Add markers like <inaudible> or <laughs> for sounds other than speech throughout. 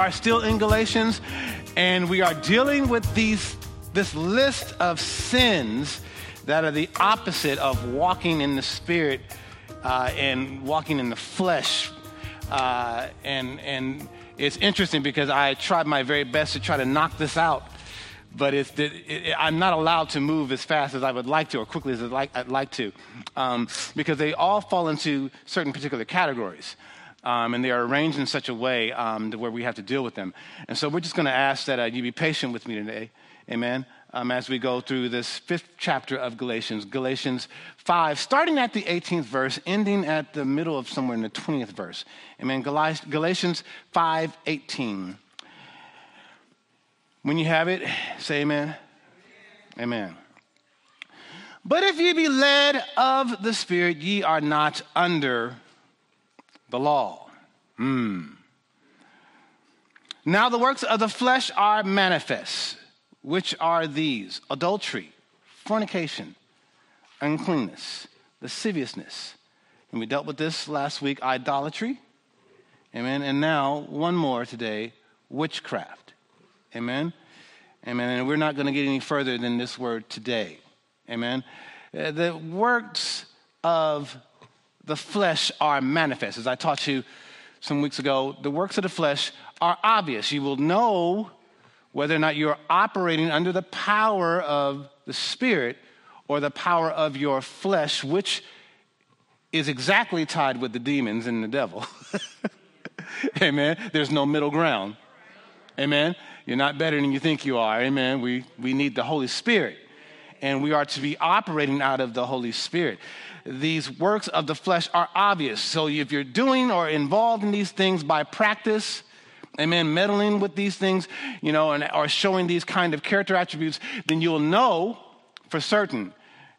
are still in Galatians, and we are dealing with these this list of sins that are the opposite of walking in the spirit uh, and walking in the flesh. Uh, and and it's interesting because I tried my very best to try to knock this out, but it's, it, it, I'm not allowed to move as fast as I would like to or quickly as I'd like, I'd like to, um, because they all fall into certain particular categories. Um, and they are arranged in such a way um, to where we have to deal with them. And so we're just going to ask that uh, you be patient with me today. Amen um, as we go through this fifth chapter of Galatians, Galatians 5, starting at the 18th verse, ending at the middle of somewhere in the 20th verse. Amen. Galatians 5 18. When you have it, say amen. Amen. But if ye be led of the Spirit, ye are not under the law. Hmm. Now the works of the flesh are manifest which are these adultery, fornication, uncleanness, lasciviousness. And we dealt with this last week idolatry. Amen. And now, one more today witchcraft. Amen. Amen. And we're not going to get any further than this word today. Amen. Uh, the works of the flesh are manifest. As I taught you some weeks ago, the works of the flesh are obvious. You will know whether or not you're operating under the power of the Spirit or the power of your flesh, which is exactly tied with the demons and the devil. <laughs> Amen. There's no middle ground. Amen. You're not better than you think you are. Amen. We, we need the Holy Spirit, and we are to be operating out of the Holy Spirit. These works of the flesh are obvious. So if you're doing or involved in these things by practice, amen, meddling with these things, you know, and, or showing these kind of character attributes, then you'll know for certain.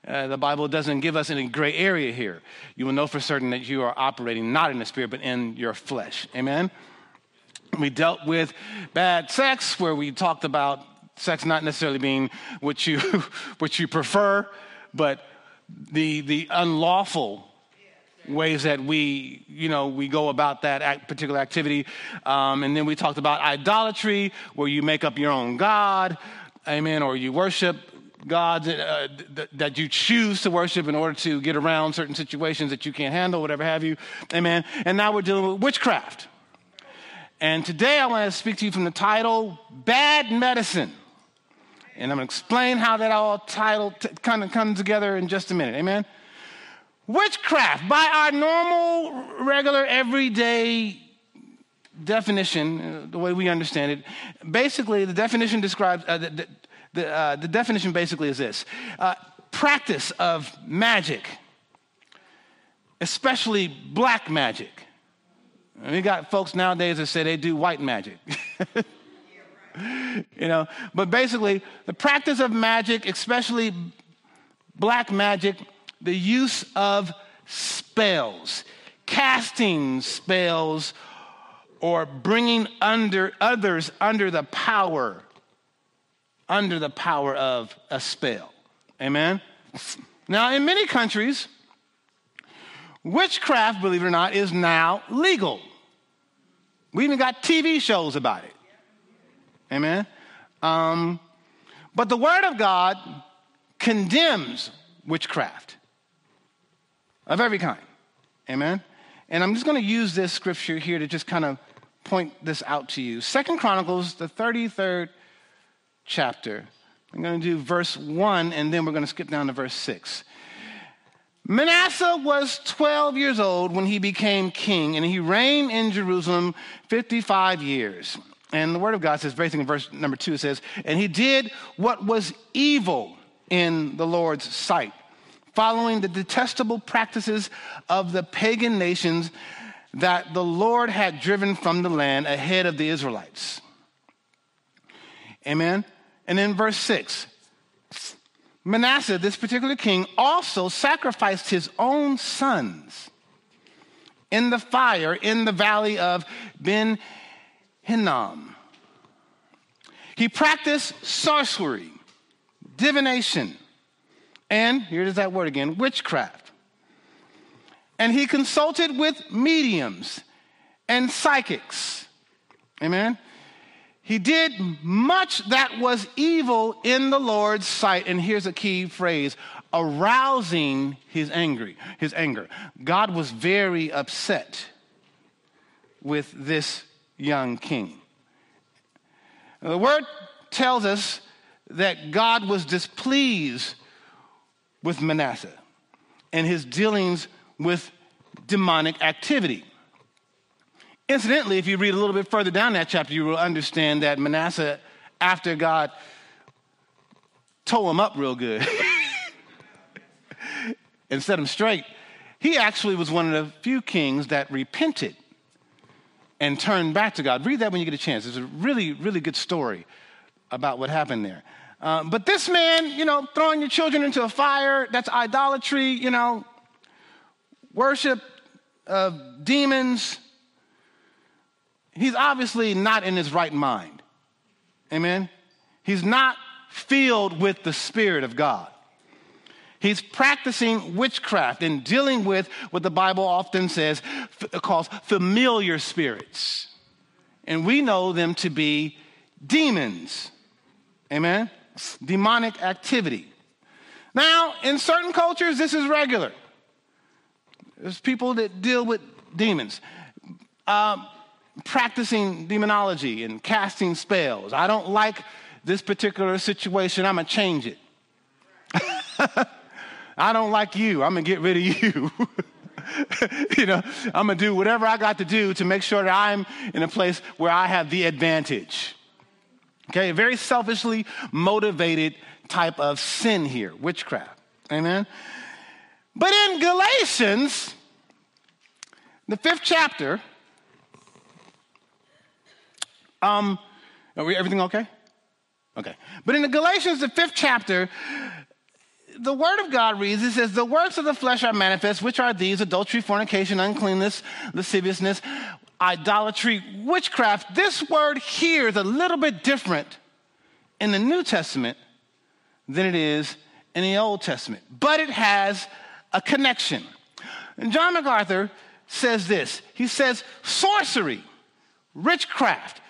Uh, the Bible doesn't give us any gray area here. You will know for certain that you are operating not in the spirit, but in your flesh. Amen? We dealt with bad sex, where we talked about sex not necessarily being what you, <laughs> what you prefer, but the, the unlawful ways that we, you know, we go about that particular activity. Um, and then we talked about idolatry, where you make up your own God, amen, or you worship gods uh, th- that you choose to worship in order to get around certain situations that you can't handle, whatever have you, amen. And now we're dealing with witchcraft. And today I want to speak to you from the title Bad Medicine. And I'm going to explain how that all title t- kind of comes together in just a minute. Amen. Witchcraft, by our normal, regular, everyday definition, uh, the way we understand it, basically the definition describes, uh, the, the, uh, the, definition basically is this uh, practice of magic, especially black magic. We got folks nowadays that say they do white magic. <laughs> you know, but basically, the practice of magic, especially black magic, the use of spells, casting spells, or bringing under others under the power, under the power of a spell. Amen? Now, in many countries, witchcraft, believe it or not, is now legal. We even got TV shows about it. Amen? Um, but the Word of God condemns witchcraft of every kind. Amen? And I'm just going to use this scripture here to just kind of point this out to you. Second Chronicles, the 33rd chapter. I'm going to do verse 1, and then we're going to skip down to verse 6. Manasseh was 12 years old when he became king, and he reigned in Jerusalem 55 years. And the word of God says, basically in verse number 2, it says, And he did what was evil in the Lord's sight following the detestable practices of the pagan nations that the Lord had driven from the land ahead of the Israelites. Amen. And in verse 6, Manasseh, this particular king, also sacrificed his own sons in the fire in the valley of Ben Hinnom. He practiced sorcery, divination, and here's that word again witchcraft. And he consulted with mediums and psychics Amen. He did much that was evil in the Lord's sight. And here's a key phrase arousing his anger. His anger. God was very upset with this young king. The word tells us that God was displeased with Manasseh and his dealings with demonic activity. Incidentally, if you read a little bit further down that chapter, you will understand that Manasseh, after God tore him up real good <laughs> and set him straight, he actually was one of the few kings that repented and turn back to God. Read that when you get a chance. It's a really, really good story about what happened there. Uh, but this man, you know, throwing your children into a fire, that's idolatry, you know, worship of demons, he's obviously not in his right mind. Amen? He's not filled with the Spirit of God. He's practicing witchcraft and dealing with what the Bible often says, calls familiar spirits. And we know them to be demons. Amen? Demonic activity. Now, in certain cultures, this is regular. There's people that deal with demons. Um, practicing demonology and casting spells. I don't like this particular situation. I'm going to change it. <laughs> I don't like you. I'm going to get rid of you. <laughs> you know, I'm going to do whatever I got to do to make sure that I'm in a place where I have the advantage. Okay, very selfishly motivated type of sin here, witchcraft. Amen. But in Galatians, the fifth chapter, um, are we, everything okay? Okay. But in the Galatians, the fifth chapter, the word of God reads, it says, The works of the flesh are manifest, which are these adultery, fornication, uncleanness, lasciviousness, idolatry, witchcraft. This word here is a little bit different in the New Testament than it is in the Old Testament, but it has a connection. And John MacArthur says this he says, sorcery, witchcraft,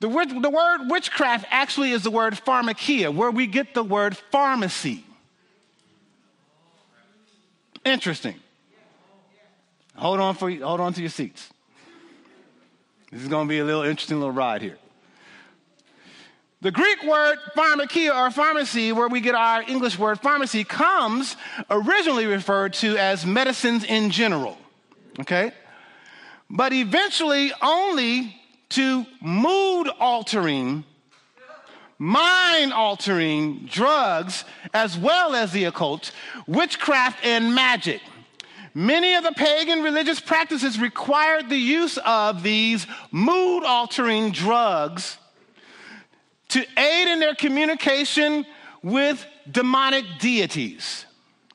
the word, the word witchcraft actually is the word pharmakeia, where we get the word pharmacy. Interesting. Hold on for hold on to your seats. This is going to be a little interesting little ride here. The Greek word pharmakeia or pharmacy, where we get our English word pharmacy, comes originally referred to as medicines in general. Okay? But eventually only to mood altering, mind altering drugs, as well as the occult, witchcraft, and magic. Many of the pagan religious practices required the use of these mood altering drugs to aid in their communication with demonic deities.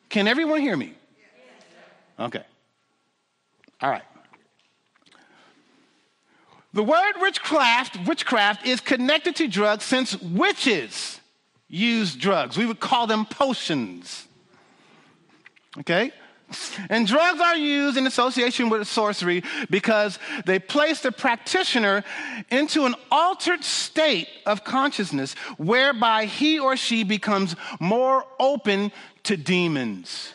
Can everyone hear me? Okay. All right. The word witchcraft, witchcraft is connected to drugs since witches use drugs. We would call them potions. Okay? And drugs are used in association with sorcery because they place the practitioner into an altered state of consciousness whereby he or she becomes more open to demons.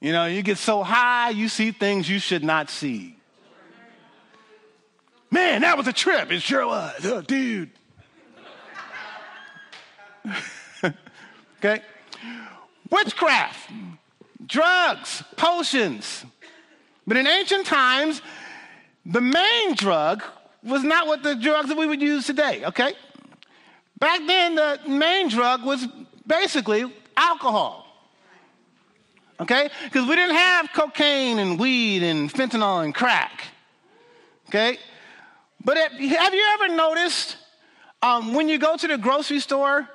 You know, you get so high, you see things you should not see. Man, that was a trip. It sure was. Oh, dude. <laughs> okay? Witchcraft, drugs, potions. But in ancient times, the main drug was not what the drugs that we would use today, okay? Back then, the main drug was basically alcohol. Okay? Because we didn't have cocaine and weed and fentanyl and crack. Okay? But have you ever noticed um, when you go to the grocery store,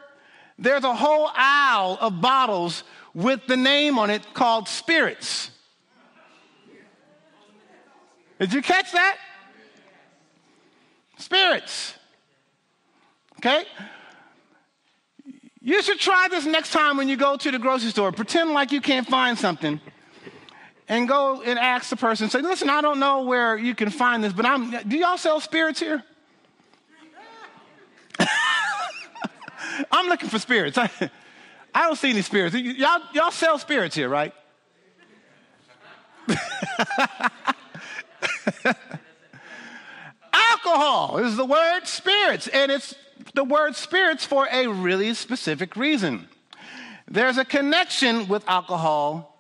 there's a whole aisle of bottles with the name on it called spirits? Did you catch that? Spirits. Okay? You should try this next time when you go to the grocery store. Pretend like you can't find something and go and ask the person, say, listen, I don't know where you can find this, but I'm, do y'all sell spirits here? <laughs> I'm looking for spirits. <laughs> I, don't see any spirits. Y'all, y'all sell spirits here, right? <laughs> Alcohol is the word spirits, and it's the word spirits for a really specific reason. There's a connection with alcohol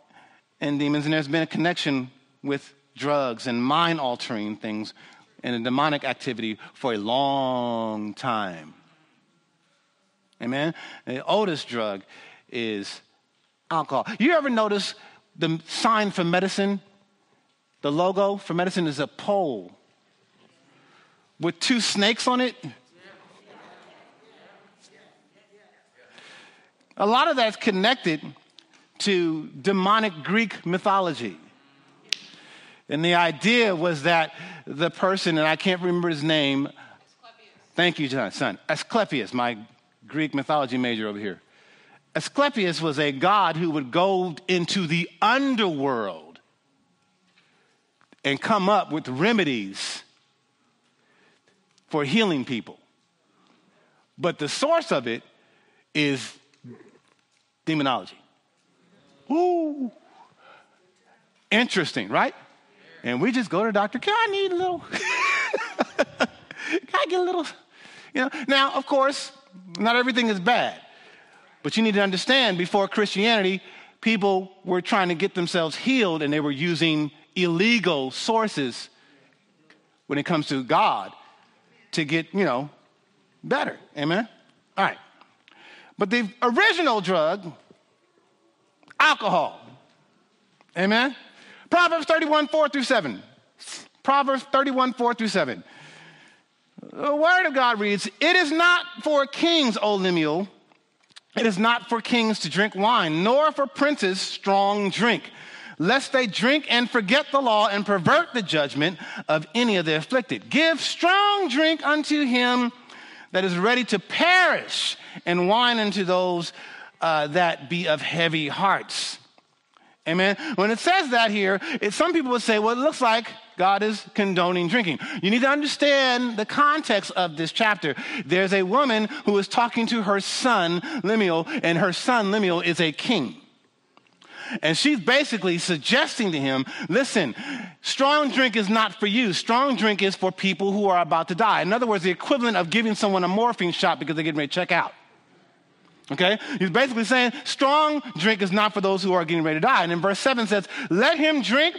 and demons, and there's been a connection with drugs and mind altering things and a demonic activity for a long time. Amen? The oldest drug is alcohol. You ever notice the sign for medicine? The logo for medicine is a pole with two snakes on it. A lot of that's connected to demonic Greek mythology. And the idea was that the person, and I can't remember his name. Thank you, John, son. Asclepius, my Greek mythology major over here. Asclepius was a god who would go into the underworld and come up with remedies for healing people. But the source of it is demonology. Ooh. Interesting, right? And we just go to doctor, can I need a little? <laughs> can I get a little? You know, now, of course, not everything is bad. But you need to understand before Christianity, people were trying to get themselves healed and they were using illegal sources when it comes to God to get, you know, better. Amen? All right. But the original drug, alcohol. Amen? Proverbs 31, 4 through 7. Proverbs 31, 4 through 7. The word of God reads, It is not for kings, O Lemuel. It is not for kings to drink wine, nor for princes strong drink, lest they drink and forget the law and pervert the judgment of any of the afflicted. Give strong drink unto him that is ready to perish, and wine unto those uh, that be of heavy hearts. Amen. When it says that here, it, some people would say, well, it looks like God is condoning drinking. You need to understand the context of this chapter. There's a woman who is talking to her son, Lemuel, and her son, Lemuel, is a king. And she's basically suggesting to him listen, strong drink is not for you. Strong drink is for people who are about to die. In other words, the equivalent of giving someone a morphine shot because they're getting ready to check out. Okay? He's basically saying strong drink is not for those who are getting ready to die. And in verse 7 says, Let him drink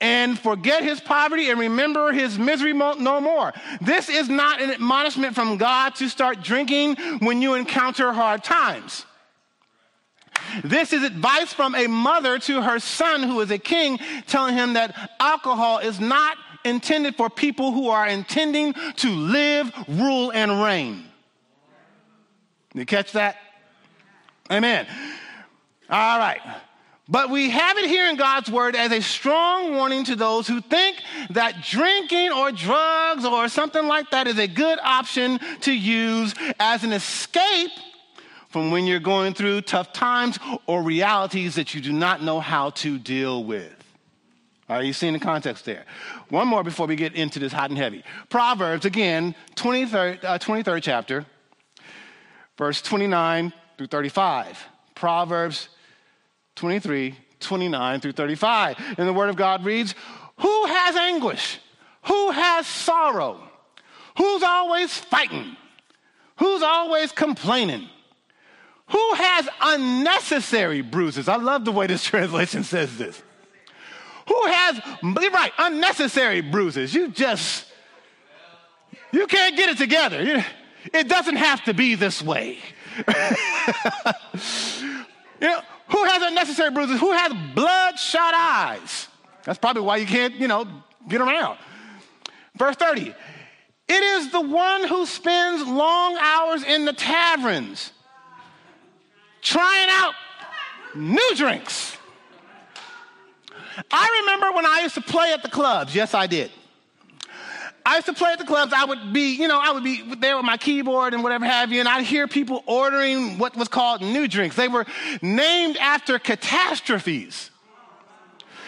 and forget his poverty and remember his misery no more. This is not an admonishment from God to start drinking when you encounter hard times. This is advice from a mother to her son, who is a king, telling him that alcohol is not intended for people who are intending to live, rule, and reign. You catch that? Amen. All right. But we have it here in God's word as a strong warning to those who think that drinking or drugs or something like that is a good option to use as an escape from when you're going through tough times or realities that you do not know how to deal with. Are you seeing the context there? One more before we get into this hot and heavy. Proverbs, again, 23rd, uh, 23rd chapter, verse 29 through 35. Proverbs 23, 29 through 35. And the Word of God reads Who has anguish? Who has sorrow? Who's always fighting? Who's always complaining? Who has unnecessary bruises? I love the way this <laughs> translation says this. Who has, right, unnecessary bruises? You just, you can't get it together. It doesn't have to be this way. <laughs> you know, who has unnecessary bruises? Who has bloodshot eyes? That's probably why you can't, you know, get around. Verse 30. It is the one who spends long hours in the taverns trying out new drinks. I remember when I used to play at the clubs. Yes, I did. I used to play at the clubs. I would be, you know, I would be there with my keyboard and whatever have you, and I'd hear people ordering what was called new drinks. They were named after catastrophes.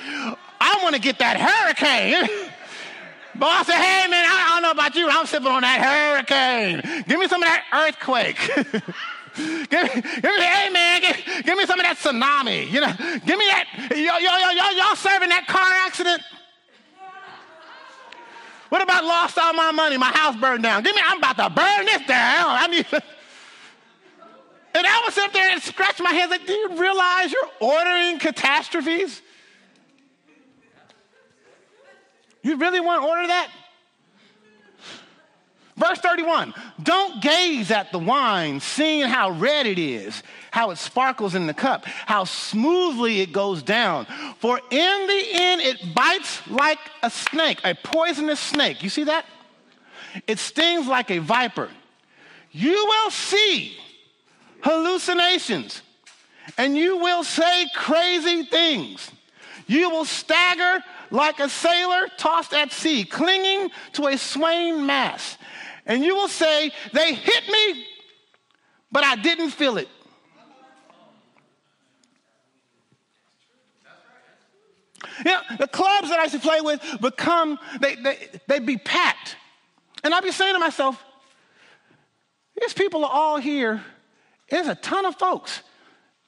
I want to get that hurricane. <laughs> Boss said, hey man, I don't know about you, I'm sipping on that hurricane. Give me some of that earthquake. <laughs> give, me, give me, hey man, give, give, me some of that tsunami. You know, give me that, y'all, y'all, y'all, y'all serving that car accident? What about lost all my money? My house burned down. Give me, I'm about to burn this down. I mean, and I was up there and scratched my head like, do you realize you're ordering catastrophes? You really want to order that? Verse 31 Don't gaze at the wine, seeing how red it is, how it sparkles in the cup, how smoothly it goes down. For in the end, it bites like a snake, a poisonous snake. You see that? It stings like a viper. You will see hallucinations, and you will say crazy things. You will stagger like a sailor tossed at sea, clinging to a swaying mast. And you will say, They hit me, but I didn't feel it. You know, the clubs that I used to play with become, they, they, they be packed. And I'd be saying to myself, these people are all here. There's a ton of folks.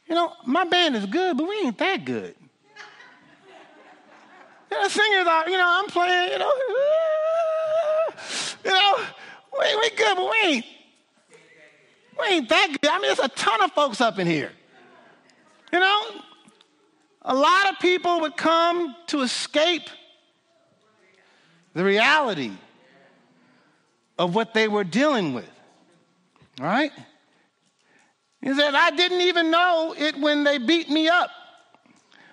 You know, my band is good, but we ain't that good. You know, singers are, you know, I'm playing, you know, you know, we, we good, but we ain't, we ain't that good. I mean, there's a ton of folks up in here. You know, a lot of people would come to escape the reality of what they were dealing with. Right? He said, I didn't even know it when they beat me up.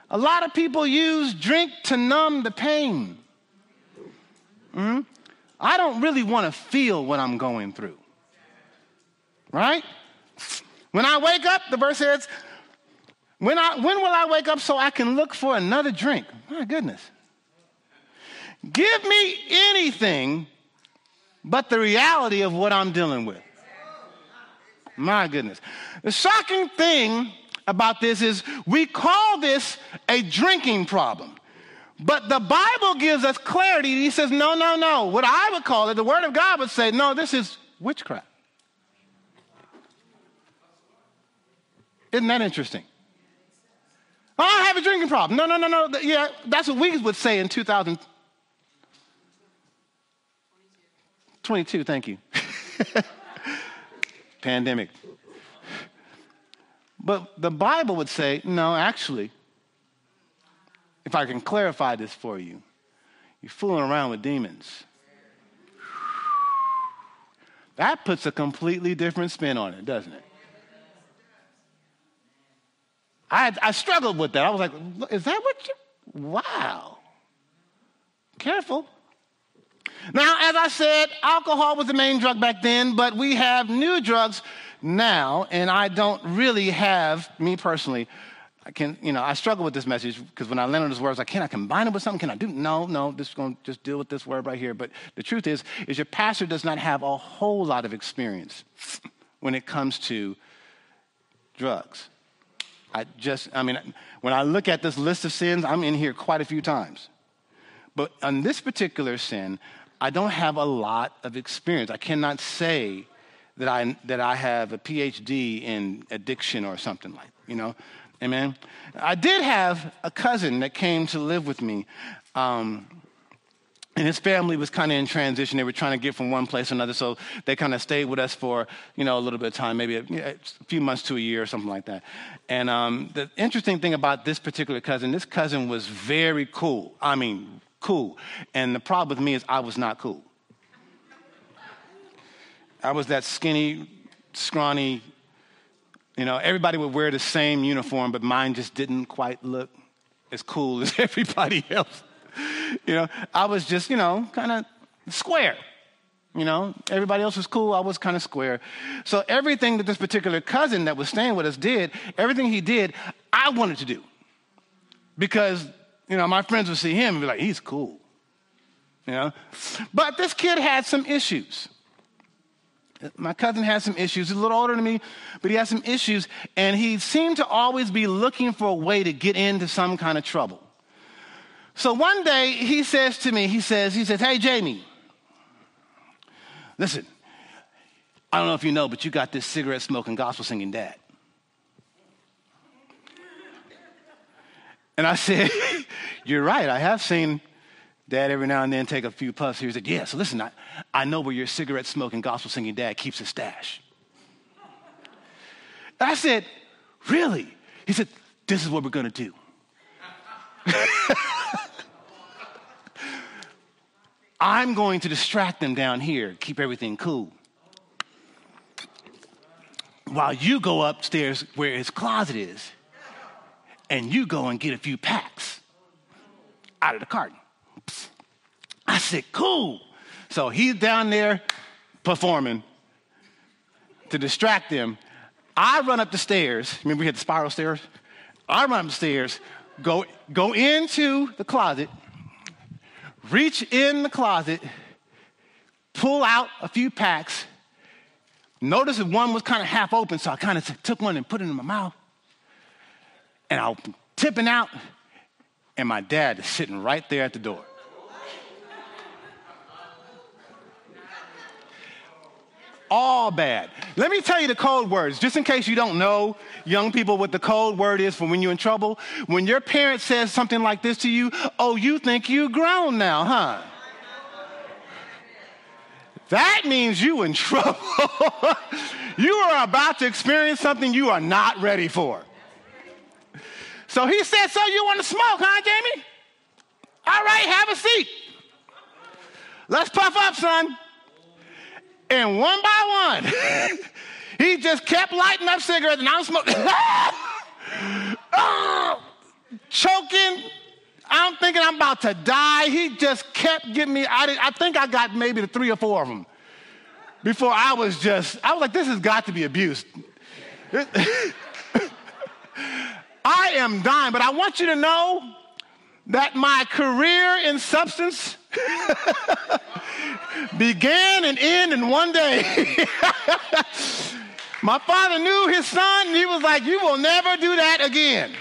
A lot of people use drink to numb the pain. Mm-hmm. I don't really want to feel what I'm going through. Right? When I wake up, the verse says, when, I, when will I wake up so I can look for another drink? My goodness. Give me anything but the reality of what I'm dealing with. My goodness. The shocking thing about this is we call this a drinking problem. But the Bible gives us clarity. He says, no, no, no. What I would call it, the Word of God would say, no, this is witchcraft. Isn't that interesting? Oh, I have a drinking problem. No, no, no, no. Yeah, that's what we would say in 2022. Thank you. <laughs> Pandemic. But the Bible would say, no, actually, if I can clarify this for you, you're fooling around with demons. That puts a completely different spin on it, doesn't it? I, I struggled with that. I was like, is that what you? Wow. Careful. Now, as I said, alcohol was the main drug back then, but we have new drugs now, and I don't really have, me personally, I can, you know, I struggle with this message because when I land on this word, I was like, can I combine it with something? Can I do? No, no, this is going to just deal with this word right here. But the truth is, is your pastor does not have a whole lot of experience when it comes to drugs. I just, I mean, when I look at this list of sins, I'm in here quite a few times. But on this particular sin, I don't have a lot of experience. I cannot say that I, that I have a PhD in addiction or something like, you know, amen. I did have a cousin that came to live with me. Um, and his family was kind of in transition. They were trying to get from one place to another, so they kind of stayed with us for you know a little bit of time, maybe a, a few months to a year or something like that. And um, the interesting thing about this particular cousin, this cousin was very cool. I mean, cool. And the problem with me is I was not cool. I was that skinny, scrawny, you know, everybody would wear the same uniform, but mine just didn't quite look as cool as <laughs> everybody else. You know, I was just, you know, kind of square. You know, everybody else was cool. I was kind of square. So everything that this particular cousin that was staying with us did, everything he did, I wanted to do. Because, you know, my friends would see him and be like, he's cool. You know? But this kid had some issues. My cousin had some issues. He's a little older than me, but he had some issues, and he seemed to always be looking for a way to get into some kind of trouble. So one day he says to me, he says, he says, hey, Jamie, listen, I don't know if you know, but you got this cigarette smoking, gospel singing dad. And I said, <laughs> You're right. I have seen dad every now and then take a few puffs. He said, Yeah, so listen, I, I know where your cigarette smoking, gospel singing dad keeps his stash. I said, Really? He said, This is what we're going to do. <laughs> I'm going to distract them down here, keep everything cool. While you go upstairs where his closet is, and you go and get a few packs out of the carton. I said, cool. So he's down there performing to distract them. I run up the stairs. Remember we had the spiral stairs? I run up the stairs, go, go into the closet, reach in the closet, pull out a few packs. Notice that one was kind of half open, so I kind of took one and put it in my mouth. And I'm tipping out, and my dad is sitting right there at the door. All bad. Let me tell you the code words, just in case you don't know, young people, what the code word is for when you're in trouble. When your parent says something like this to you, oh, you think you're grown now, huh? That means you in trouble. <laughs> you are about to experience something you are not ready for. So he said, So you want to smoke, huh, Jamie? All right, have a seat. Let's puff up, son. And one by one, <laughs> he just kept lighting up cigarettes, and I'm smoking. oh, <laughs> choking. I'm thinking I'm about to die. He just kept getting me. I, did, I think I got maybe the three or four of them before I was just, I was like, this has got to be abuse. <laughs> I am dying, but I want you to know that my career in substance <laughs> began and ended in one day. <laughs> My father knew his son, and he was like, You will never do that again.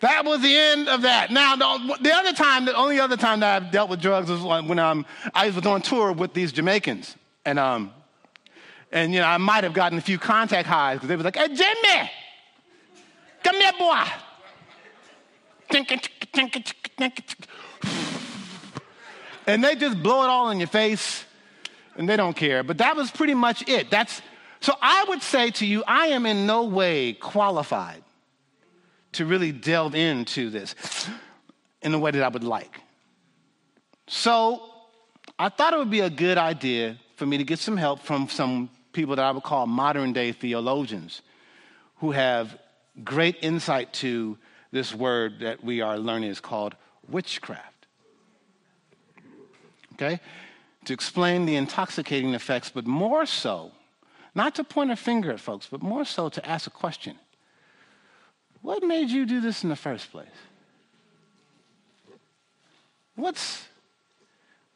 That was the end of that. Now, the other time, the only other time that I've dealt with drugs was when um, I was on tour with these Jamaicans. And, um, and you know, I might have gotten a few contact highs because they was like, hey, Jimmy, come here, boy. <sighs> And they just blow it all in your face and they don't care. But that was pretty much it. That's so I would say to you, I am in no way qualified to really delve into this in the way that I would like. So I thought it would be a good idea for me to get some help from some people that I would call modern day theologians who have great insight to this word that we are learning is called witchcraft. Okay? To explain the intoxicating effects, but more so, not to point a finger at folks, but more so to ask a question What made you do this in the first place? What's,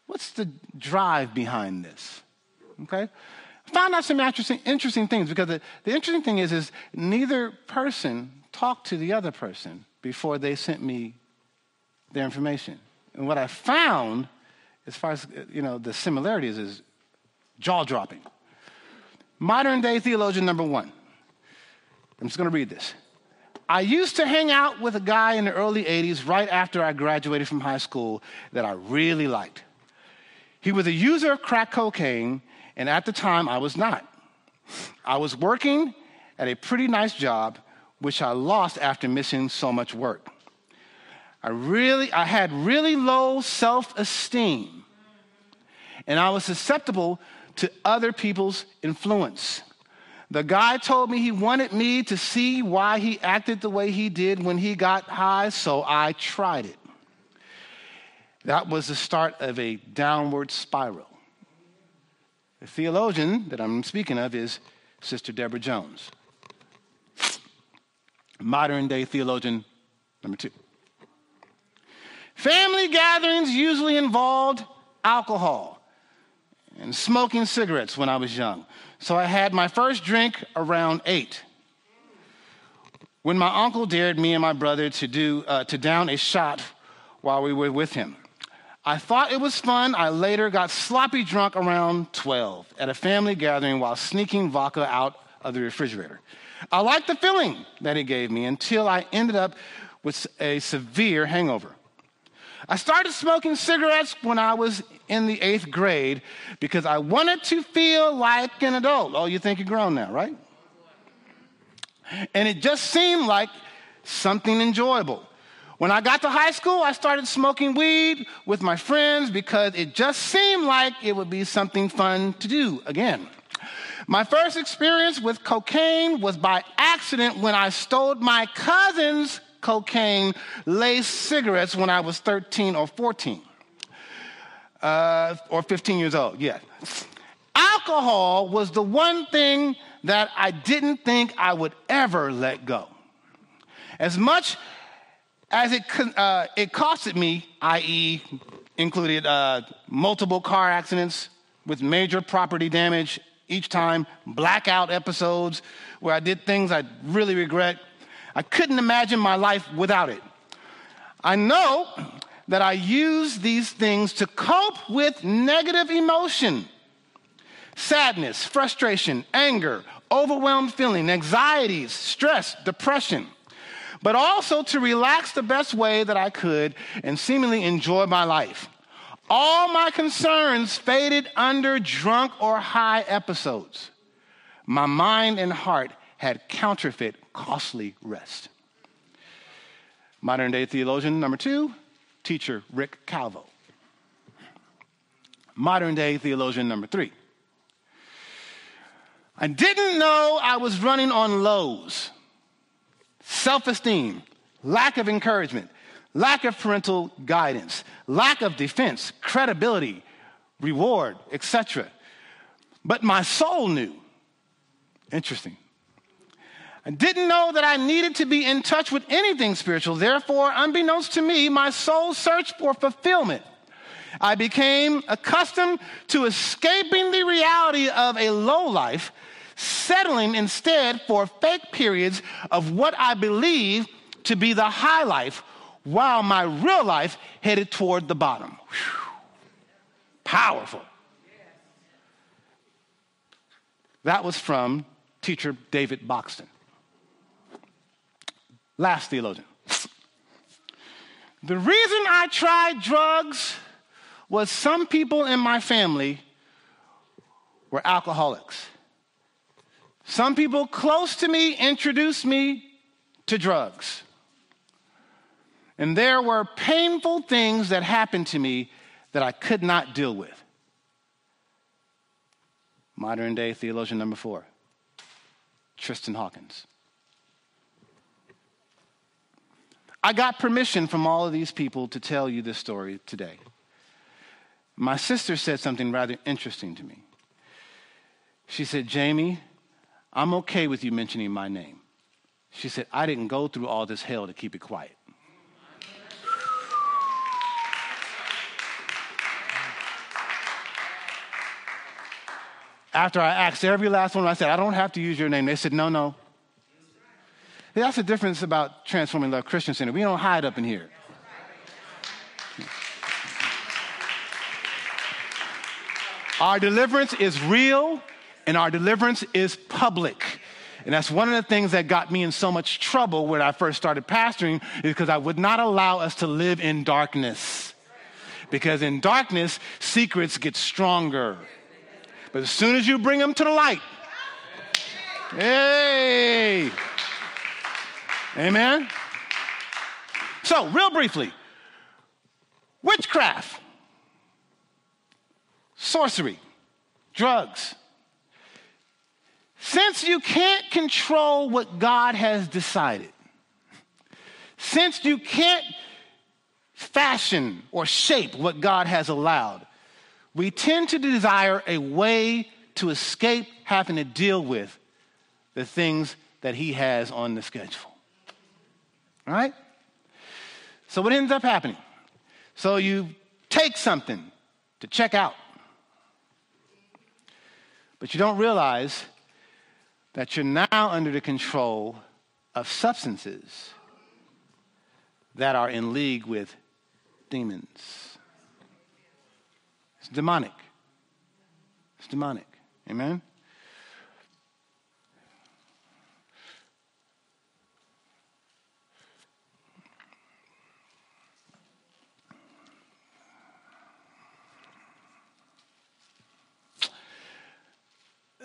what's the drive behind this? Okay? I found out some interesting, interesting things because the, the interesting thing is, is neither person talked to the other person before they sent me their information. And what I found, as far as you know, the similarities is jaw dropping. Modern day theologian number one. I'm just going to read this. I used to hang out with a guy in the early 80s, right after I graduated from high school, that I really liked. He was a user of crack cocaine, and at the time I was not. I was working at a pretty nice job, which I lost after missing so much work. I really, I had really low self-esteem, and I was susceptible to other people's influence. The guy told me he wanted me to see why he acted the way he did when he got high, so I tried it. That was the start of a downward spiral. The theologian that I'm speaking of is Sister Deborah Jones modern day theologian number two. Family gatherings usually involved alcohol and smoking cigarettes when I was young. So I had my first drink around eight. when my uncle dared me and my brother to, do, uh, to down a shot while we were with him. I thought it was fun. I later got sloppy drunk around 12 at a family gathering while sneaking vodka out of the refrigerator. I liked the feeling that it gave me until I ended up with a severe hangover. I started smoking cigarettes when I was in the eighth grade because I wanted to feel like an adult. Oh, you think you're grown now, right? And it just seemed like something enjoyable. When I got to high school, I started smoking weed with my friends because it just seemed like it would be something fun to do again. My first experience with cocaine was by accident when I stole my cousin's cocaine laced cigarettes when I was 13 or 14. Uh, or 15 years old, yeah. Alcohol was the one thing that I didn't think I would ever let go. As much as it, uh, it costed me, i.e., included uh, multiple car accidents with major property damage each time, blackout episodes where I did things I really regret. I couldn't imagine my life without it. I know that I use these things to cope with negative emotion sadness, frustration, anger, overwhelmed feeling, anxieties, stress, depression, but also to relax the best way that I could and seemingly enjoy my life. All my concerns faded under drunk or high episodes. My mind and heart had counterfeit, costly rest. Modern day theologian number two, teacher Rick Calvo. Modern day theologian number three. I didn't know I was running on lows. Self esteem, lack of encouragement, lack of parental guidance, lack of defense, credibility, reward, etc. But my soul knew. Interesting. I didn't know that I needed to be in touch with anything spiritual. Therefore, unbeknownst to me, my soul searched for fulfillment. I became accustomed to escaping the reality of a low life, settling instead for fake periods of what I believe to be the high life while my real life headed toward the bottom. Whew. Powerful. That was from teacher David Boxton. Last theologian. The reason I tried drugs was some people in my family were alcoholics. Some people close to me introduced me to drugs. And there were painful things that happened to me that I could not deal with. Modern day theologian number four, Tristan Hawkins. I got permission from all of these people to tell you this story today. My sister said something rather interesting to me. She said, Jamie, I'm okay with you mentioning my name. She said, I didn't go through all this hell to keep it quiet. After I asked every last one, I said, I don't have to use your name. They said, no, no. That's the difference about Transforming Love Christian Center. We don't hide up in here. Our deliverance is real and our deliverance is public. And that's one of the things that got me in so much trouble when I first started pastoring, is because I would not allow us to live in darkness. Because in darkness, secrets get stronger. But as soon as you bring them to the light, hey, amen. So, real briefly, witchcraft, sorcery, drugs. Since you can't control what God has decided, since you can't fashion or shape what God has allowed, we tend to desire a way to escape having to deal with the things that he has on the schedule. All right? So, what ends up happening? So, you take something to check out, but you don't realize that you're now under the control of substances that are in league with demons. Demonic. It's demonic. Amen?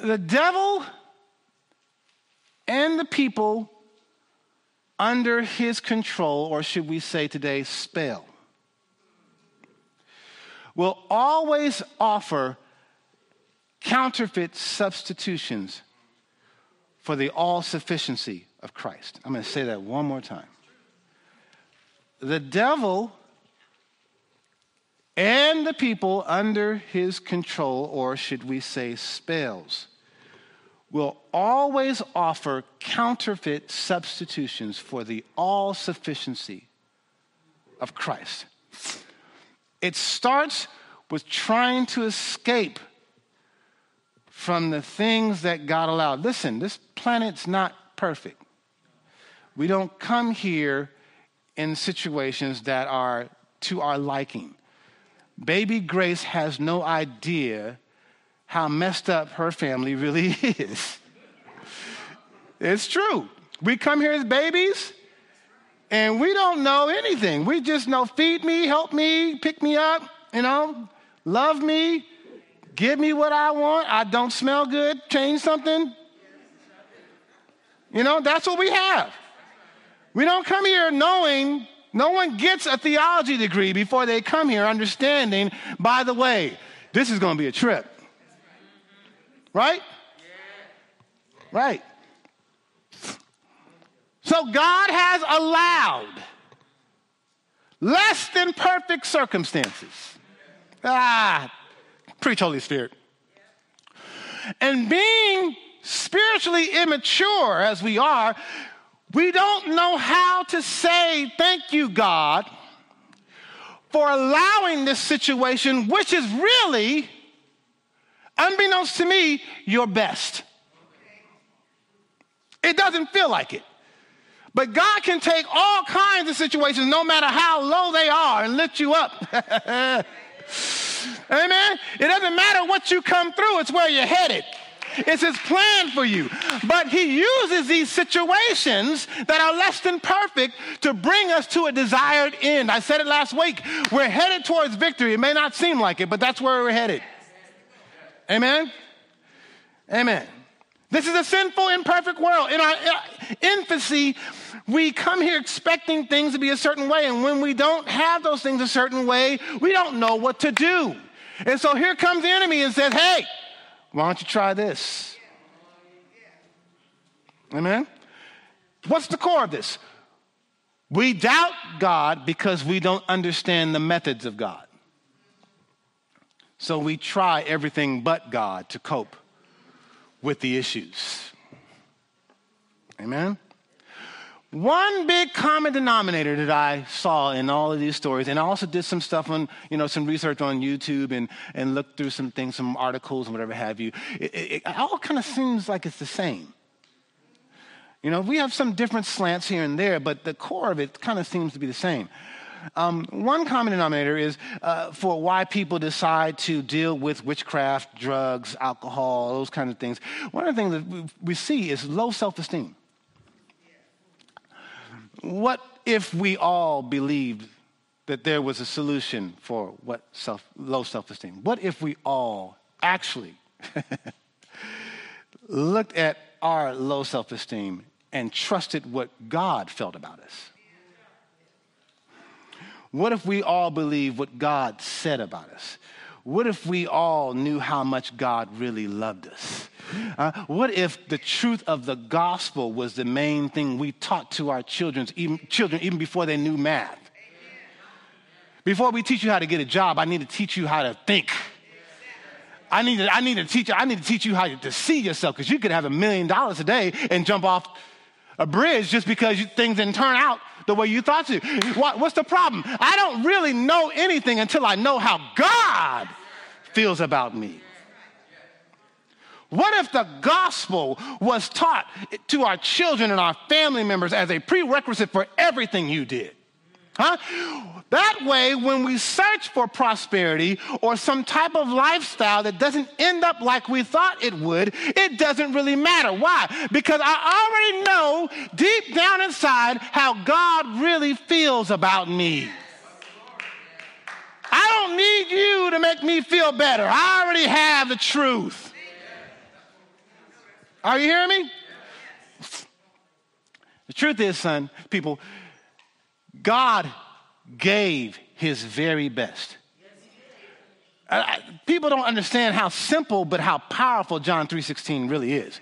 The devil and the people under his control, or should we say today, spell, will always offer counterfeit substitutions for the all sufficiency of Christ. I'm going to say that one more time. The devil and the people under his control, or should we say spells, will always offer counterfeit substitutions for the all sufficiency of Christ. It starts with trying to escape from the things that God allowed. Listen, this planet's not perfect. We don't come here in situations that are to our liking. Baby Grace has no idea how messed up her family really <laughs> is. it's true. We come here as babies and we don't know anything. We just know feed me, help me, pick me up, you know, love me, give me what I want. I don't smell good, change something. You know, that's what we have. We don't come here knowing, no one gets a theology degree before they come here understanding, by the way, this is going to be a trip. Right? Right. So God has allowed less than perfect circumstances. Ah, preach, Holy Spirit. And being spiritually immature as we are, we don't know how to say, Thank you, God, for allowing this situation, which is really unbeknownst to me, your best. It doesn't feel like it. But God can take all kinds of situations, no matter how low they are, and lift you up. <laughs> Amen. It doesn't matter what you come through, it's where you're headed. It's his plan for you. But he uses these situations that are less than perfect to bring us to a desired end. I said it last week. We're headed towards victory. It may not seem like it, but that's where we're headed. Amen? Amen. This is a sinful, imperfect world. In our uh, infancy, we come here expecting things to be a certain way. And when we don't have those things a certain way, we don't know what to do. And so here comes the enemy and says, hey, why don't you try this? Amen? What's the core of this? We doubt God because we don't understand the methods of God. So we try everything but God to cope with the issues. Amen? One big common denominator that I saw in all of these stories, and I also did some stuff on, you know, some research on YouTube and, and looked through some things, some articles and whatever have you, it, it, it all kind of seems like it's the same. You know, we have some different slants here and there, but the core of it kind of seems to be the same. Um, one common denominator is uh, for why people decide to deal with witchcraft, drugs, alcohol, those kinds of things. One of the things that we, we see is low self esteem. What if we all believed that there was a solution for what self, low self esteem? What if we all actually <laughs> looked at our low self esteem and trusted what God felt about us? What if we all believe what God said about us? What if we all knew how much God really loved us? Uh, what if the truth of the gospel was the main thing we taught to our children, even, children, even before they knew math? Before we teach you how to get a job, I need to teach you how to think. I need to, I need to teach I need to teach you how to see yourself because you could have a million dollars a day and jump off a bridge just because you, things didn't turn out the way you thought to. What, what's the problem? I don't really know anything until I know how God feels about me. What if the gospel was taught to our children and our family members as a prerequisite for everything you did? Huh? That way, when we search for prosperity or some type of lifestyle that doesn't end up like we thought it would, it doesn't really matter. Why? Because I already know deep down inside how God really feels about me. I don't need you to make me feel better. I already have the truth. Are you hearing me? The truth is, son, people, God gave his very best. People don't understand how simple but how powerful John 3:16 really is.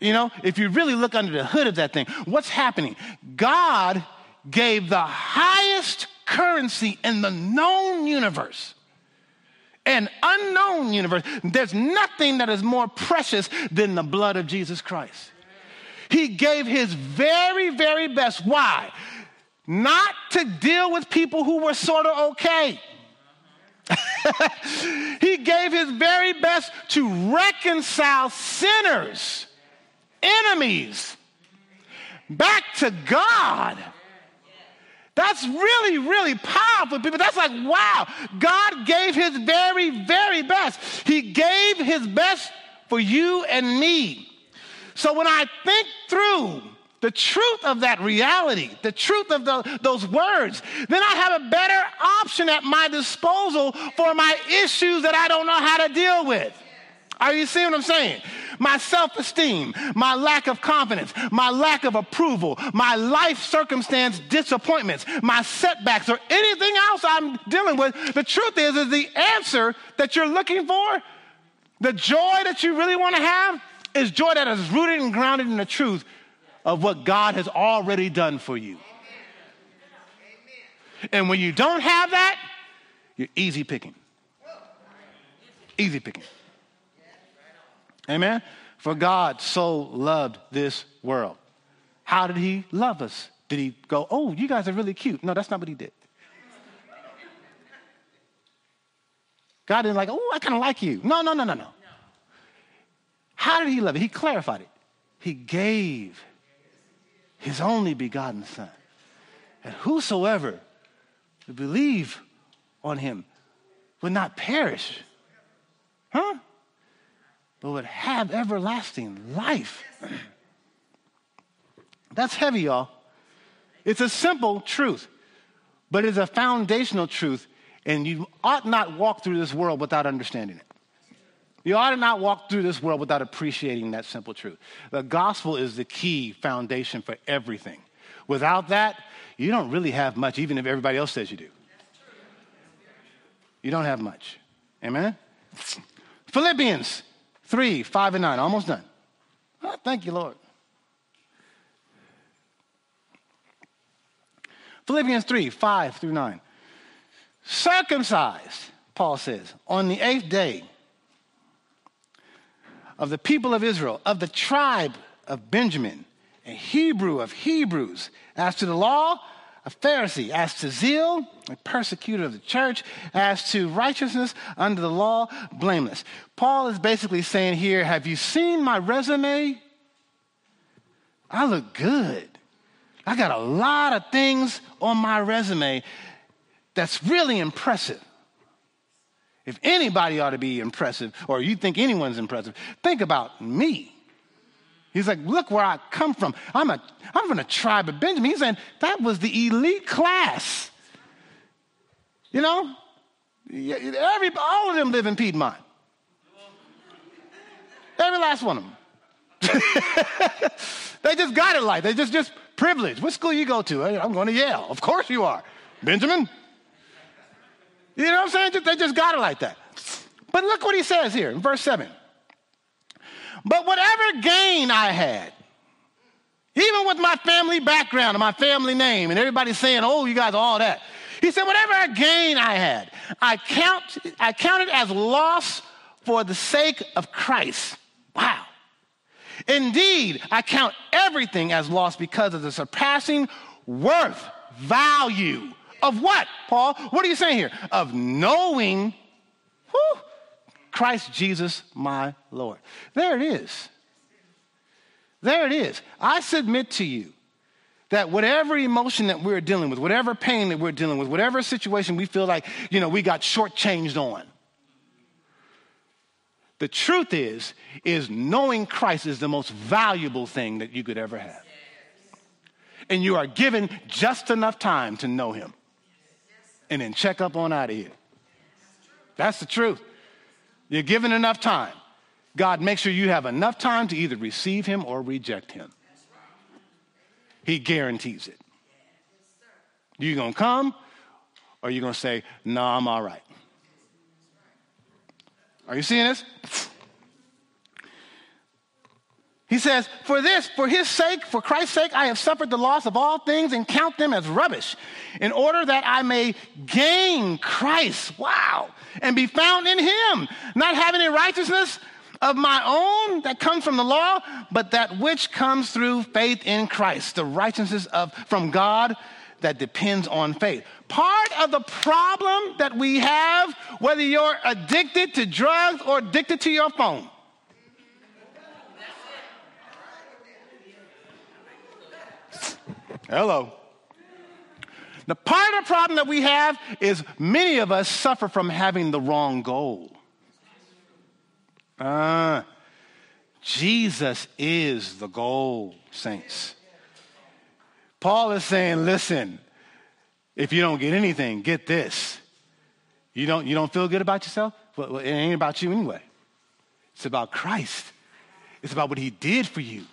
You know, if you really look under the hood of that thing, what's happening? God gave the highest currency in the known universe and unknown universe. There's nothing that is more precious than the blood of Jesus Christ. He gave his very, very best. Why? Not to deal with people who were sort of okay. <laughs> he gave his very best to reconcile sinners, enemies, back to God. That's really, really powerful, people. That's like, wow. God gave his very, very best. He gave his best for you and me. So when I think through the truth of that reality, the truth of the, those words, then I have a better option at my disposal for my issues that I don't know how to deal with. Are you seeing what I'm saying? My self esteem, my lack of confidence, my lack of approval, my life circumstance disappointments, my setbacks, or anything else I'm dealing with. The truth is, is the answer that you're looking for, the joy that you really want to have, is joy that is rooted and grounded in the truth of what God has already done for you. And when you don't have that, you're easy picking. Easy picking. Amen? For God so loved this world. How did he love us? Did he go, oh, you guys are really cute? No, that's not what he did. God didn't like, oh, I kind of like you. No, no, no, no, no. How did he love it? He clarified it. He gave his only begotten Son. And whosoever would believe on him would not perish. Huh? but would have everlasting life. <clears throat> That's heavy, y'all. It's a simple truth, but it's a foundational truth, and you ought not walk through this world without understanding it. You ought to not walk through this world without appreciating that simple truth. The gospel is the key foundation for everything. Without that, you don't really have much, even if everybody else says you do. You don't have much. Amen? Philippians 3, 5, and 9. Almost done. Oh, thank you, Lord. Philippians 3, 5 through 9. Circumcised, Paul says, on the eighth day of the people of Israel, of the tribe of Benjamin, a Hebrew of Hebrews. As to the law, a Pharisee, as to zeal, a persecutor of the church, as to righteousness under the law, blameless. Paul is basically saying here, Have you seen my resume? I look good. I got a lot of things on my resume that's really impressive. If anybody ought to be impressive, or you think anyone's impressive, think about me. He's like, look where I come from. I'm, a, I'm from the tribe of Benjamin. He's saying that was the elite class. You know, every, all of them live in Piedmont. Every last one of them. <laughs> they just got it like they just just privileged. What school you go to? I'm going to Yale. Of course you are, Benjamin. You know what I'm saying? They just got it like that. But look what he says here in verse seven. But whatever gain I had, even with my family background and my family name, and everybody saying, oh, you guys all that. He said, whatever gain I had, I count I counted as loss for the sake of Christ. Wow. Indeed, I count everything as loss because of the surpassing worth, value of what, Paul? What are you saying here? Of knowing whew, Christ Jesus my Lord. There it is. There it is. I submit to you that whatever emotion that we're dealing with, whatever pain that we're dealing with, whatever situation we feel like, you know, we got shortchanged on, the truth is, is knowing Christ is the most valuable thing that you could ever have. And you are given just enough time to know him. And then check up on out of here. That's the truth. You're given enough time. God makes sure you have enough time to either receive him or reject him. He guarantees it. You gonna come or you gonna say, no, I'm all right. Are you seeing this? He says, For this, for his sake, for Christ's sake, I have suffered the loss of all things and count them as rubbish, in order that I may gain Christ. Wow. And be found in him, not having a righteousness of my own that comes from the law, but that which comes through faith in Christ, the righteousness of from God that depends on faith. Part of the problem that we have, whether you're addicted to drugs or addicted to your phone, Hello. The part of the problem that we have is many of us suffer from having the wrong goal. Uh, Jesus is the goal, saints. Paul is saying, listen, if you don't get anything, get this. You don't, you don't feel good about yourself? Well, it ain't about you anyway. It's about Christ. It's about what he did for you.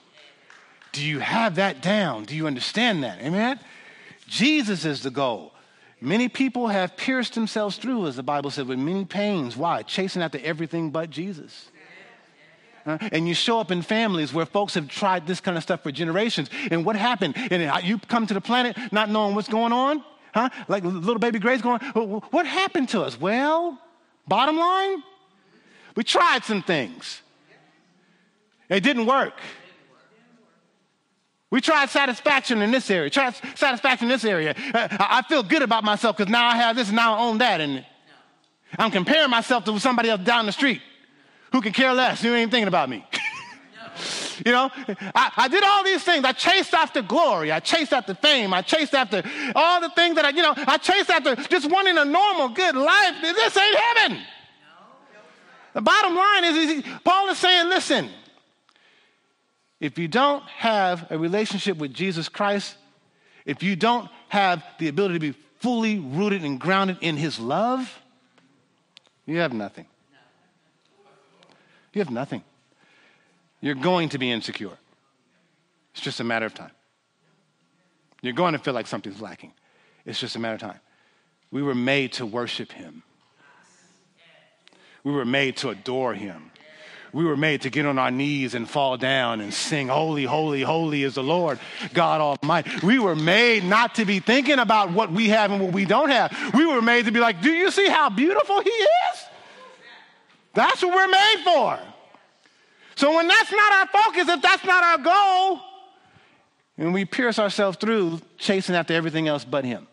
Do you have that down? Do you understand that? Amen? Jesus is the goal. Many people have pierced themselves through, as the Bible said, with many pains. Why? Chasing after everything but Jesus. Uh, and you show up in families where folks have tried this kind of stuff for generations. And what happened? And you come to the planet not knowing what's going on? Huh? Like little baby Grace going, what happened to us? Well, bottom line, we tried some things. It didn't work. We tried satisfaction in this area, tried satisfaction in this area. Uh, I feel good about myself because now I have this and now I own that. And I'm comparing myself to somebody else down the street who can care less, who ain't thinking about me. <laughs> you know, I, I, did all these things. I chased after glory. I chased after fame. I chased after all the things that I, you know, I chased after just wanting a normal, good life. This ain't heaven. The bottom line is, is Paul is saying, listen, if you don't have a relationship with Jesus Christ, if you don't have the ability to be fully rooted and grounded in his love, you have nothing. You have nothing. You're going to be insecure. It's just a matter of time. You're going to feel like something's lacking. It's just a matter of time. We were made to worship him. We were made to adore him. We were made to get on our knees and fall down and sing, Holy, holy, holy is the Lord God Almighty. We were made not to be thinking about what we have and what we don't have. We were made to be like, Do you see how beautiful He is? That's what we're made for. So when that's not our focus, if that's not our goal, and we pierce ourselves through chasing after everything else but Him.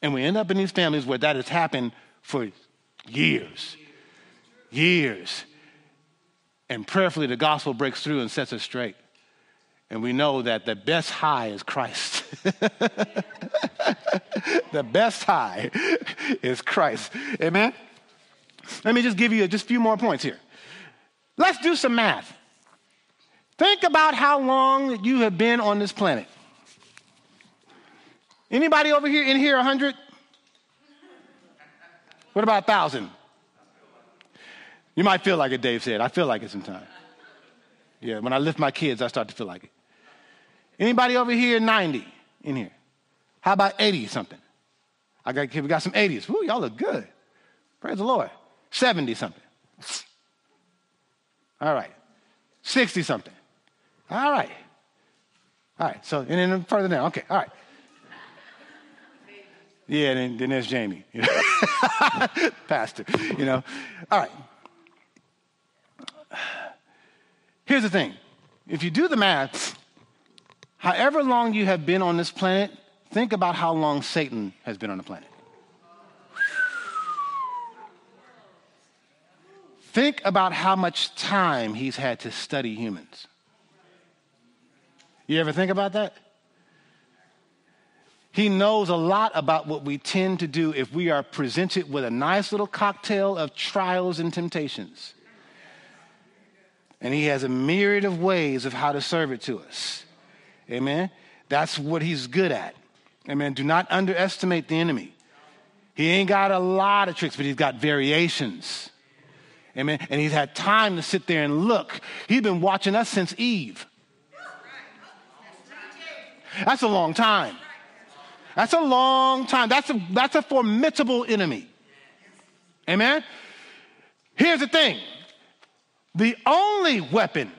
And we end up in these families where that has happened for years. Years. And prayerfully, the gospel breaks through and sets us straight. And we know that the best high is Christ. <laughs> the best high is Christ. Amen? Let me just give you just a few more points here. Let's do some math. Think about how long you have been on this planet. Anybody over here in here 100? What about 1,000? You might feel like it, Dave said. I feel like it sometimes. Yeah, when I lift my kids, I start to feel like it. Anybody over here 90 in here? How about 80 something? I got, we got some 80s. Ooh, y'all look good. Praise the Lord. 70 something. All right. 60 something. All right. All right. So, and then further down. Okay. All right. Yeah, then, then there's Jamie, <laughs> pastor, you know. All right. <sighs> Here's the thing if you do the math, however long you have been on this planet, think about how long Satan has been on the planet. <sighs> Think about how much time he's had to study humans. You ever think about that? He knows a lot about what we tend to do if we are presented with a nice little cocktail of trials and temptations. And he has a myriad of ways of how to serve it to us. Amen. That's what he's good at. Amen. Do not underestimate the enemy. He ain't got a lot of tricks, but he's got variations. Amen. And he's had time to sit there and look. He's been watching us since Eve. That's a long time. That's a long time. That's a, that's a formidable enemy. Amen? Here's the thing the only weapon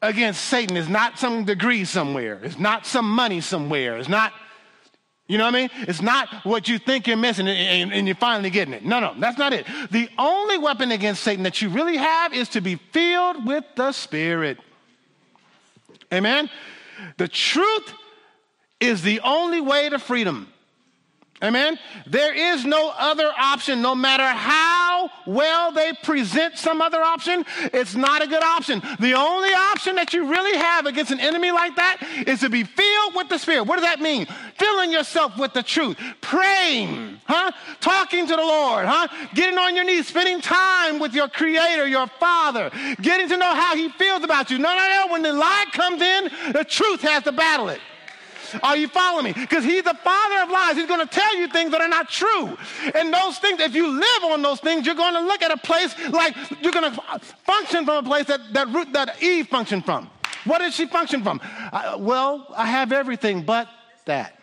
against Satan is not some degree somewhere, it's not some money somewhere, it's not. You know what I mean? It's not what you think you're missing and, and, and, you're finally getting it. No, no, that's not it. The only weapon against Satan that you really have is to be filled with the Spirit. Amen? The truth is the only way to freedom. Amen? There is no other option, no matter how well they present some other option, it's not a good option. The only option that you really have against an enemy like that is to be filled with the Spirit. What does that mean? Filling yourself with the truth, praying, huh? Talking to the Lord, huh? Getting on your knees, spending time with your Creator, your Father, getting to know how He feels about you. No, no, no. When the lie comes in, the truth has to battle it. Are you following me? Because he's the father of lies. He's going to tell you things that are not true. And those things, if you live on those things, you're going to look at a place like you're going to function from a place that, that, that Eve functioned from. What did she function from? I, well, I have everything but that.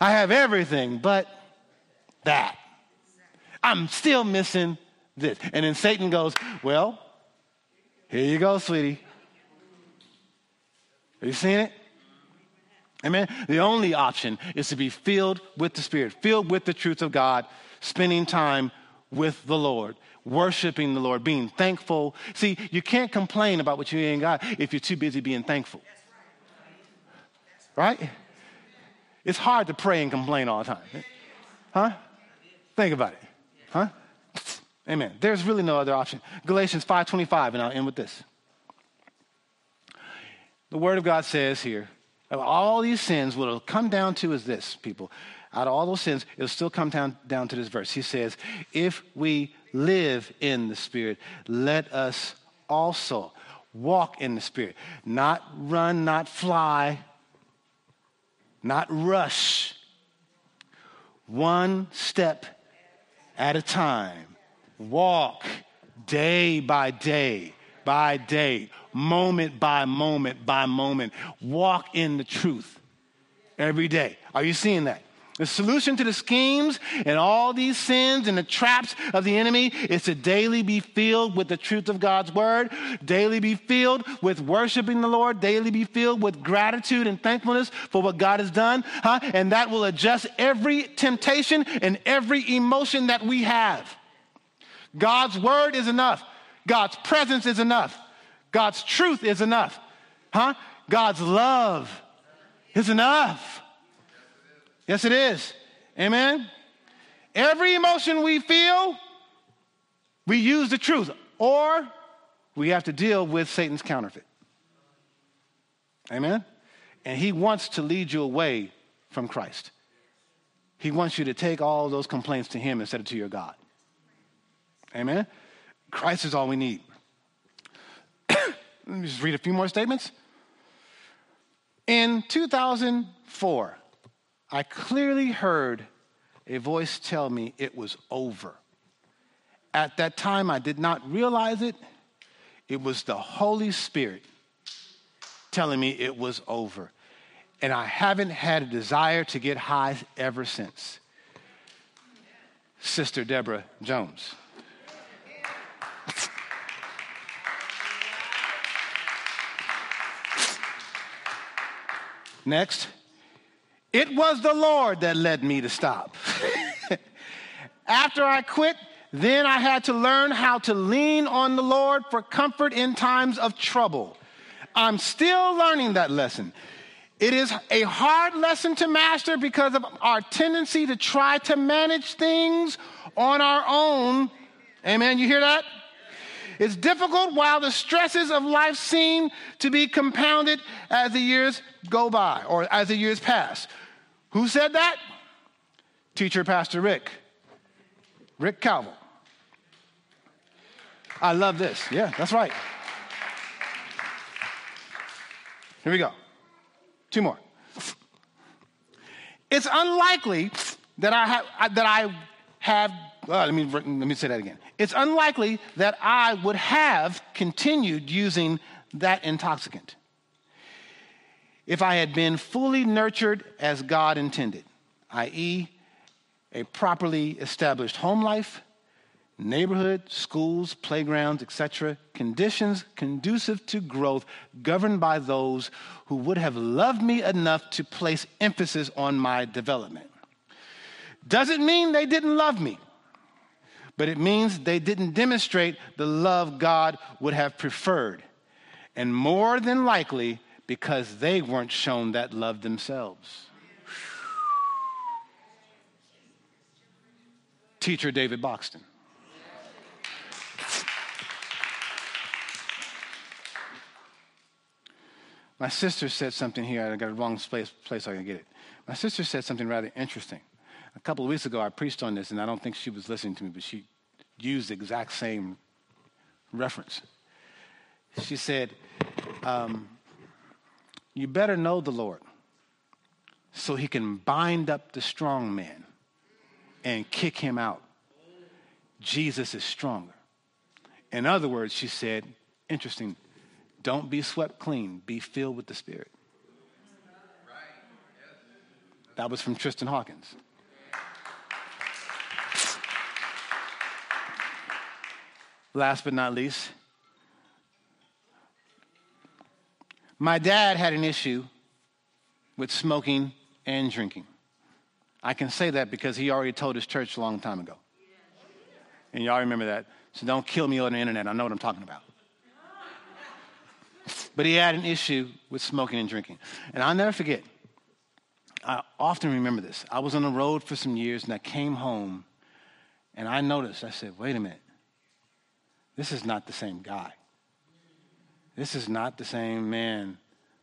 I have everything but that. I'm still missing this. And then Satan goes, Well, here you go, sweetie. Are you seeing it? Amen. The only option is to be filled with the Spirit, filled with the truth of God, spending time with the Lord, worshiping the Lord, being thankful. See, you can't complain about what you ain't got if you're too busy being thankful. Right? It's hard to pray and complain all the time. Huh? Think about it. Huh? Amen. There's really no other option. Galatians 5:25 and I'll end with this. The word of God says here, all these sins, what it'll come down to is this, people. Out of all those sins, it'll still come down, down to this verse. He says, If we live in the Spirit, let us also walk in the Spirit. Not run, not fly, not rush. One step at a time. Walk day by day by day, moment by moment by moment. Walk in the truth every day. Are you seeing that? The solution to the schemes and all these sins and the traps of the enemy is to daily be filled with the truth of God's word, daily be filled with worshiping the Lord, daily be filled with gratitude and thankfulness for what God has done, huh? And that will adjust every temptation and every emotion that we have. God's word is enough. God's presence is enough. God's truth is enough. Huh? God's love is enough. Yes, it is. Amen. Every emotion we feel, we use the truth, or we have to deal with Satan's counterfeit. Amen. And he wants to lead you away from Christ. He wants you to take all those complaints to him instead of to your God. Amen. Christ is all we need. Let me just read a few more statements. In 2004, I clearly heard a voice tell me it was over. At that time, I did not realize it. It was the Holy Spirit telling me it was over. And I haven't had a desire to get high ever since. Sister Deborah Jones. Next. It was the Lord that led me to stop. <laughs> After I quit, then I had to learn how to lean on the Lord for comfort in times of trouble. I'm still learning that lesson. It is a hard lesson to master because of our tendency to try to manage things on our own Amen. You hear that? It's difficult while the stresses of life seem to be compounded as the years go by or as the years pass. Who said that? Teacher Pastor Rick. Rick Calvo. I love this. Yeah, that's right. Here we go. Two more. It's unlikely that I have, that I have let, me, let me say that again. It's unlikely that I would have continued using that intoxicant if I had been fully nurtured as God intended, i.e., a properly established home life, neighborhood, schools, playgrounds, etc., conditions conducive to growth governed by those who would have loved me enough to place emphasis on my development. Doesn't mean they didn't love me but it means they didn't demonstrate the love God would have preferred. And more than likely, because they weren't shown that love themselves. Teacher David Boxton. My sister said something here. I got a wrong place, place so I can get it. My sister said something rather interesting a couple of weeks ago, I preached on this, and I don't think she was listening to me, but she used the exact same reference. She said, um, You better know the Lord so he can bind up the strong man and kick him out. Jesus is stronger. In other words, she said, interesting, don't be swept clean, be filled with the Spirit. That was from Tristan Hawkins. Last but not least, my dad had an issue with smoking and drinking. I can say that because he already told his church a long time ago. And y'all remember that. So don't kill me on the internet. I know what I'm talking about. But he had an issue with smoking and drinking. And I'll never forget, I often remember this. I was on the road for some years and I came home and I noticed, I said, wait a minute this is not the same guy. This is not the same man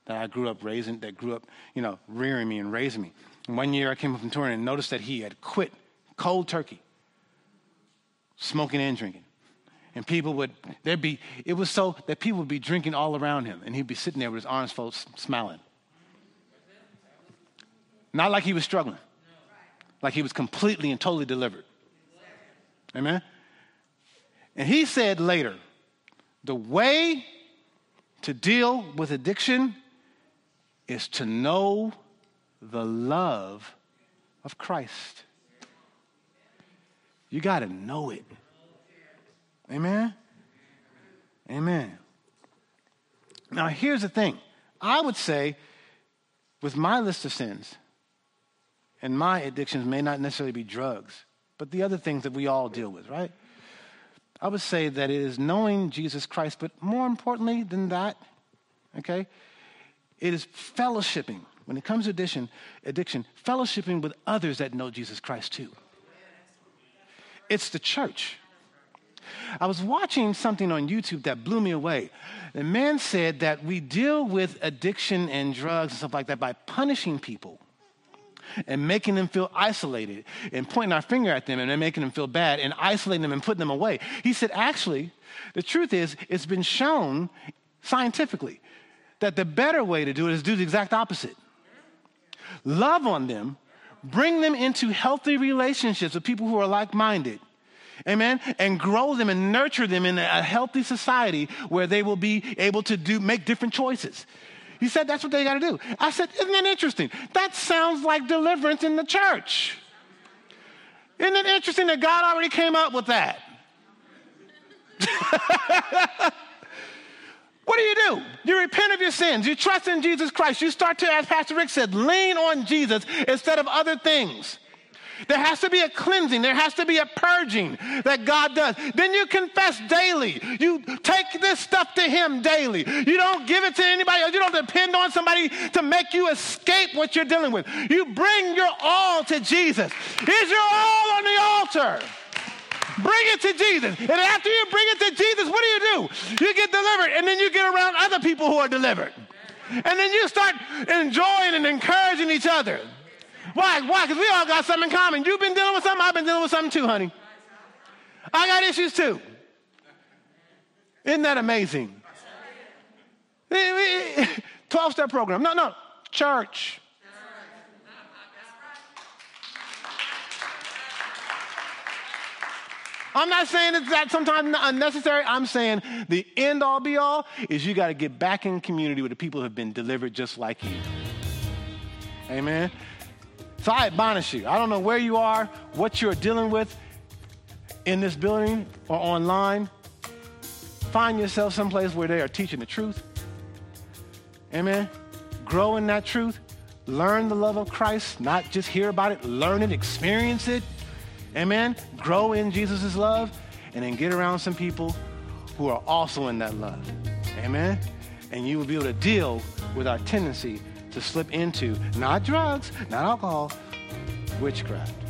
that I grew up raising, that grew up, you know, rearing me and raising me. And one year I came up from touring and noticed that he had quit cold turkey, smoking and drinking. And people would, there'd be, it was so that people would be drinking all around him, and he'd be sitting there with his arms folded, smiling. Not like he was struggling, like he was completely and totally delivered. Amen? And he said later, the way to deal with addiction is to know the love of Christ. You got to know it. Amen? Amen. Now, here's the thing I would say, with my list of sins, and my addictions may not necessarily be drugs, but the other things that we all deal with, right? I would say that it is knowing Jesus Christ, but more importantly than that, okay, it is fellowshipping. When it comes to addiction, addiction, fellowshipping with others that know Jesus Christ too. It's the church. I was watching something on YouTube that blew me away. The man said that we deal with addiction and drugs and stuff like that by punishing people and making them feel isolated and pointing our finger at them and making them feel bad and isolating them and putting them away. He said, actually, the truth is, it's been shown scientifically that the better way to do it is do the exact opposite. Love on them, bring them into healthy relationships with people who are like minded. Amen. And grow them and nurture them in a healthy society where they will be able to do make different choices. He said that's what they got to do. I said, Isn't that interesting? That sounds like deliverance in the church. Isn't it interesting that God already came up with that? <laughs> what do you do? You repent of your sins. You trust in Jesus Christ. You start to, as Pastor Rick said, lean on Jesus instead of other things. There has to be a cleansing. There has to be a purging that God does. Then you confess daily. You take this stuff to Him daily. You don't give it to anybody. You don't depend on somebody to make you escape what you're dealing with. You bring your all to Jesus. Is your all on the altar? Bring it to Jesus. And after you bring it to Jesus, what do you do? You get delivered, and then you get around other people who are delivered. And then you start enjoying and encouraging each other. Why? Why? Because we all got something in common. You've been dealing with something, I've been dealing with something too, honey. I got issues too. Isn't that amazing? Eh, eh, eh, <laughs> 12 step program. No, no, church. I'm not saying it's that sometimes unnecessary. I'm saying the end all be all is you got to get back in community with the people who have been delivered just like you. Amen. So I admonish you. I don't know where you are, what you're dealing with in this building or online. Find yourself someplace where they are teaching the truth. Amen. Grow in that truth. Learn the love of Christ, not just hear about it, learn it, experience it. Amen. Grow in Jesus' love and then get around some people who are also in that love. Amen. And you will be able to deal with our tendency to slip into not drugs, not alcohol, witchcraft.